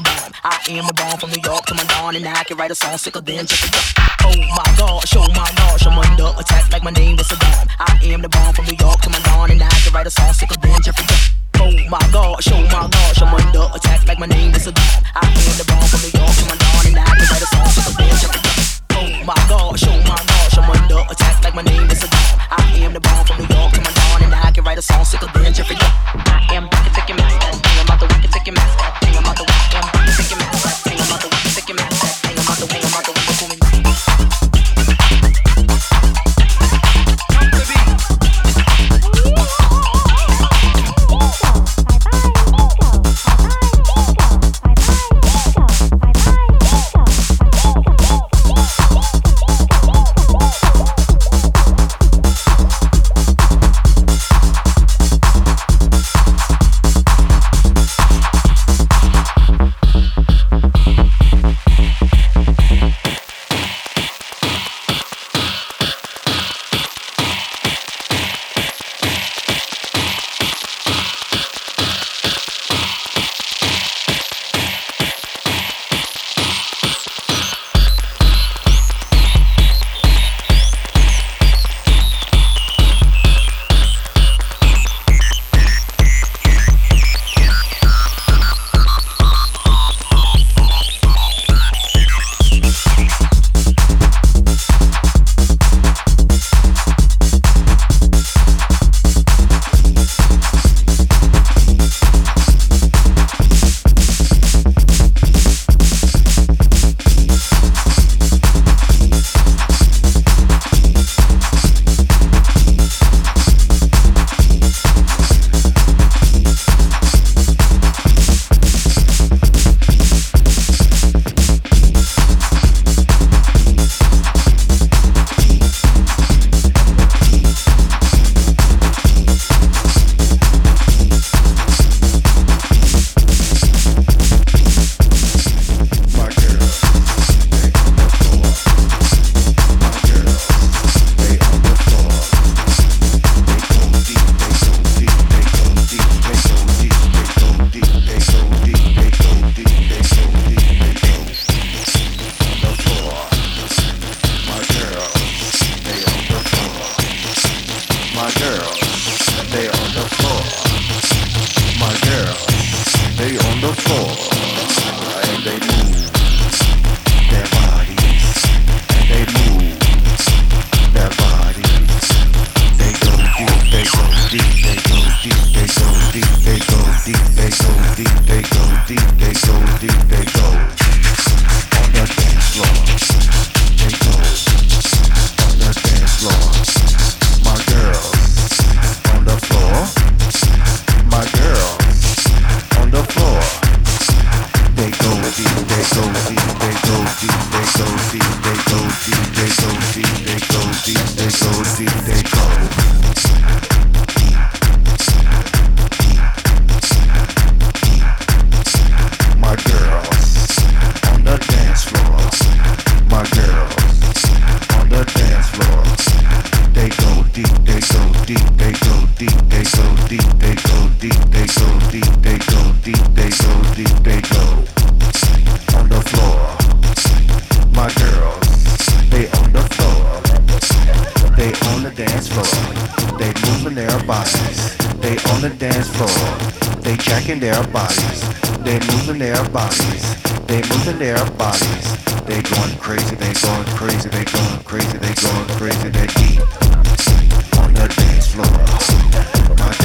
just. I am a bomb from New York to my dawn, and I can write a song sicker than just a. Oh my God, show oh my gosh, I'm under attack like my name is a dime. I am the bomb from New York to my dawn, and I can write a song sicker than Jeffrey Dime. Oh my God, show oh my gosh, I'm under attack like my name is a dime. I am the bomb from New York to my dawn, and I can write a song sicker than Jeffrey Dime. Oh my God, show oh my gosh, I'm under attack like my name is a dime. I am the bomb from New York to my dawn, and I can write a song sicker They checking their bodies. They moving their bodies. They moving their bodies. They going crazy. They going crazy. They going crazy. They going crazy. They deep on the dance floor. My